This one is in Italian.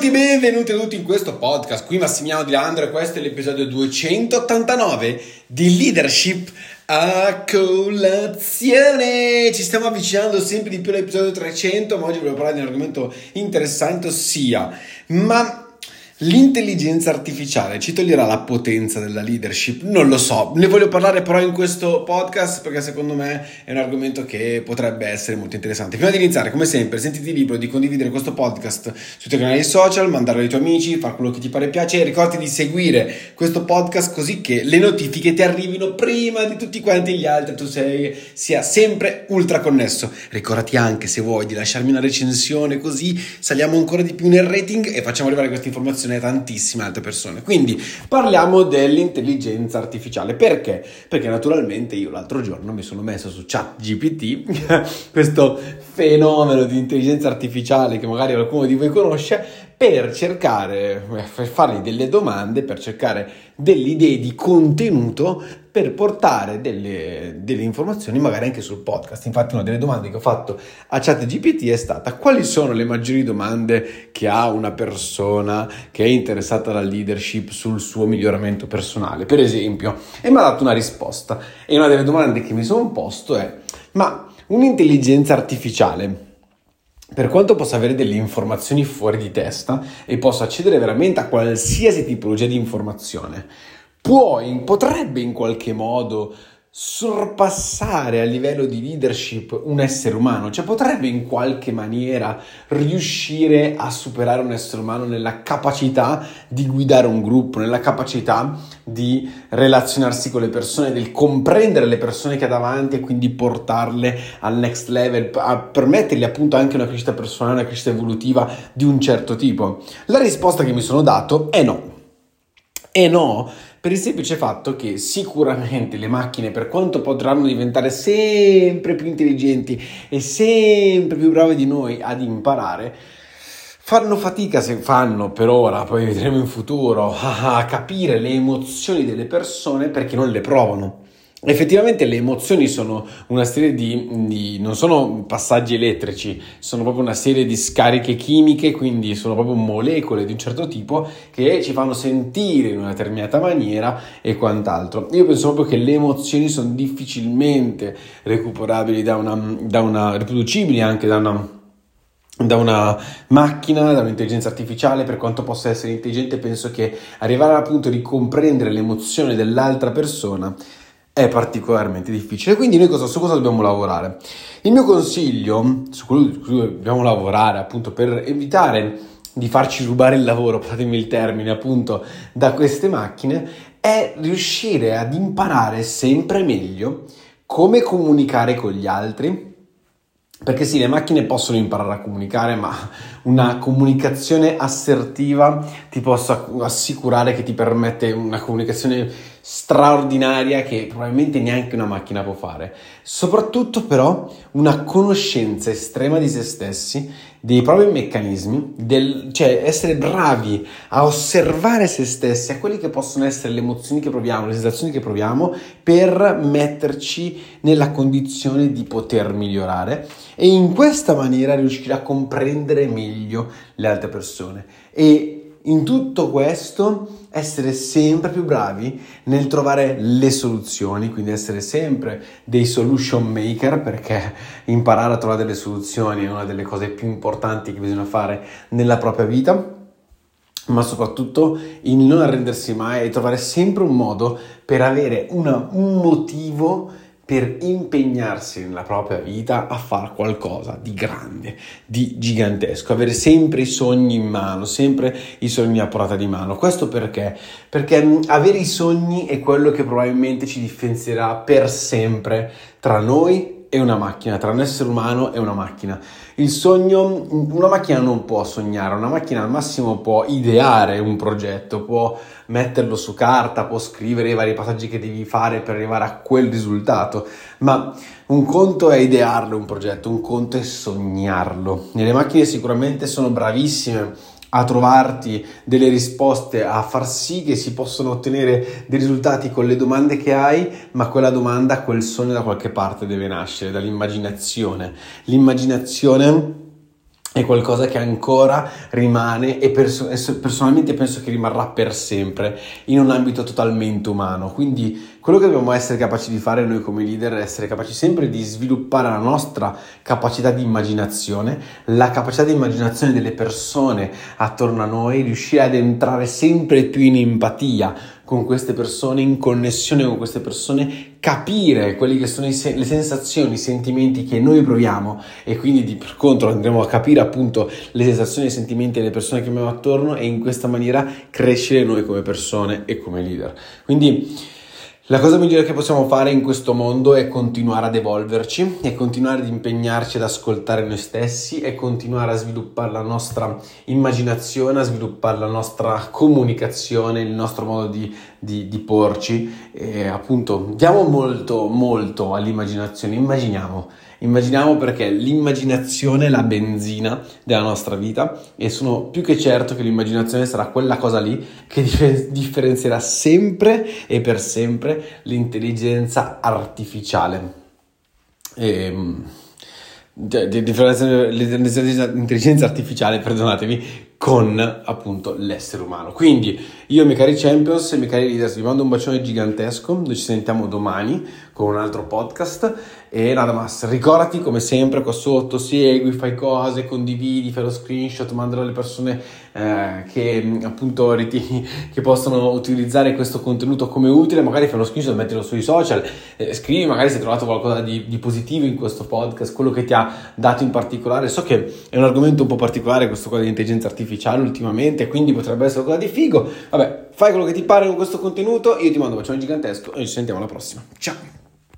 tutti, benvenuti a tutti in questo podcast. Qui Massimiliano Di Landro e questo è l'episodio 289 di Leadership a colazione. Ci stiamo avvicinando sempre di più all'episodio 300, ma oggi voglio parlare di un argomento interessante, ossia, ma L'intelligenza artificiale ci toglierà la potenza della leadership? Non lo so, ne voglio parlare però in questo podcast perché secondo me è un argomento che potrebbe essere molto interessante. Prima di iniziare, come sempre, sentiti libero di condividere questo podcast sui tuoi canali social, mandarlo ai tuoi amici, fare quello che ti pare piace e ricordati di seguire questo podcast così che le notifiche ti arrivino prima di tutti quanti gli altri, tu sei, sia sempre ultra connesso. Ricordati anche se vuoi di lasciarmi una recensione così saliamo ancora di più nel rating e facciamo arrivare questa informazione ne tantissime altre persone. Quindi parliamo dell'intelligenza artificiale. Perché? Perché naturalmente io l'altro giorno mi sono messo su ChatGPT, questo fenomeno di intelligenza artificiale che magari qualcuno di voi conosce, per cercare, per fargli delle domande, per cercare delle idee di contenuto per portare delle, delle, informazioni magari anche sul podcast. Infatti una delle domande che ho fatto a ChatGPT è stata quali sono le maggiori domande che ha una persona che è interessata alla leadership sul suo miglioramento personale, per esempio, e mi ha dato una risposta. E una delle domande che mi sono posto è ma un'intelligenza artificiale per quanto possa avere delle informazioni fuori di testa e possa accedere veramente a qualsiasi tipologia di informazione, può, potrebbe in qualche modo sorpassare a livello di leadership un essere umano, cioè potrebbe in qualche maniera riuscire a superare un essere umano nella capacità di guidare un gruppo, nella capacità di relazionarsi con le persone, del comprendere le persone che ha davanti e quindi portarle al next level, a permettergli appunto anche una crescita personale, una crescita evolutiva di un certo tipo. La risposta che mi sono dato è no. E no, per il semplice fatto che sicuramente le macchine, per quanto potranno diventare sempre più intelligenti e sempre più brave di noi ad imparare, fanno fatica se fanno per ora, poi vedremo in futuro, a capire le emozioni delle persone perché non le provano. Effettivamente le emozioni sono una serie di, di, non sono passaggi elettrici, sono proprio una serie di scariche chimiche, quindi sono proprio molecole di un certo tipo che ci fanno sentire in una determinata maniera e quant'altro. Io penso proprio che le emozioni sono difficilmente recuperabili da una, da una riproducibili anche da una da una macchina, da un'intelligenza artificiale, per quanto possa essere intelligente, penso che arrivare al punto di comprendere l'emozione dell'altra persona è particolarmente difficile. Quindi noi cosa, su cosa dobbiamo lavorare? Il mio consiglio su cui, dobbiamo lavorare appunto per evitare di farci rubare il lavoro, passatemi il termine appunto, da queste macchine, è riuscire ad imparare sempre meglio come comunicare con gli altri, perché sì, le macchine possono imparare a comunicare, ma una comunicazione assertiva ti posso assicurare che ti permette una comunicazione straordinaria che probabilmente neanche una macchina può fare. Soprattutto però una conoscenza estrema di se stessi, dei propri meccanismi, del, cioè essere bravi a osservare se stessi, a quelle che possono essere le emozioni che proviamo, le sensazioni che proviamo, per metterci nella condizione di poter migliorare e in questa maniera riuscire a comprendere meglio le altre persone. E in tutto questo essere sempre più bravi nel trovare le soluzioni, quindi essere sempre dei solution maker perché imparare a trovare delle soluzioni è una delle cose più importanti che bisogna fare nella propria vita ma soprattutto il non arrendersi mai e trovare sempre un modo per avere una, un motivo per impegnarsi nella propria vita a fare qualcosa di grande, di gigantesco, avere sempre i sogni in mano, sempre i sogni a portata di mano. Questo perché? Perché mm, avere i sogni è quello che probabilmente ci differenzierà per sempre tra noi e una macchina, tra un essere umano e una macchina. Il sogno, una macchina non può sognare, una macchina al massimo può ideare un progetto, può metterlo su carta, può scrivere i vari passaggi che devi fare per arrivare a quel risultato, ma un conto è idearlo un progetto, un conto è sognarlo. E le macchine sicuramente sono bravissime a trovarti delle risposte, a far sì che si possano ottenere dei risultati con le domande che hai, ma quella domanda, quel sogno da qualche parte deve nascere, dall'immaginazione. L'immaginazione è qualcosa che ancora rimane e perso- personalmente penso che rimarrà per sempre in un ambito totalmente umano. Quindi quello che dobbiamo essere capaci di fare noi come leader è essere capaci sempre di sviluppare la nostra capacità di immaginazione, la capacità di immaginazione delle persone attorno a noi, riuscire ad entrare sempre più in empatia con queste persone, in connessione con queste persone, capire quelle che sono sen- le sensazioni, i sentimenti che noi proviamo e quindi di, per contro andremo a capire appunto le sensazioni i sentimenti delle persone che abbiamo attorno e in questa maniera crescere noi come persone e come leader. Quindi la cosa migliore che possiamo fare in questo mondo è continuare ad evolverci, è continuare ad impegnarci ad ascoltare noi stessi, è continuare a sviluppare la nostra immaginazione, a sviluppare la nostra comunicazione, il nostro modo di, di, di porci. E appunto, diamo molto, molto all'immaginazione, immaginiamo Immaginiamo perché l'immaginazione è la benzina della nostra vita e sono più che certo che l'immaginazione sarà quella cosa lì che differenzierà sempre e per sempre l'intelligenza artificiale. E, ehm, l'intelligenza artificiale, perdonatemi, con appunto l'essere umano. Quindi io, miei cari champions e miei cari leaders, vi mando un bacione gigantesco. Noi ci sentiamo domani con un altro podcast. E nada mas, ricordati come sempre qua sotto, segui, fai cose, condividi, fai lo screenshot, mandalo alle persone eh, che appunto ritieni che possono utilizzare questo contenuto come utile, magari fai lo screenshot, mettilo sui social, eh, scrivi magari se hai trovato qualcosa di, di, positivo in questo podcast, quello che ti ha dato in particolare. So che è un argomento un po' particolare questo qua di intelligenza artificiale ultimamente, quindi potrebbe essere qualcosa di figo. Vabbè, fai quello che ti pare con questo contenuto, io ti mando un bacione gigantesco e ci sentiamo alla prossima. Ciao!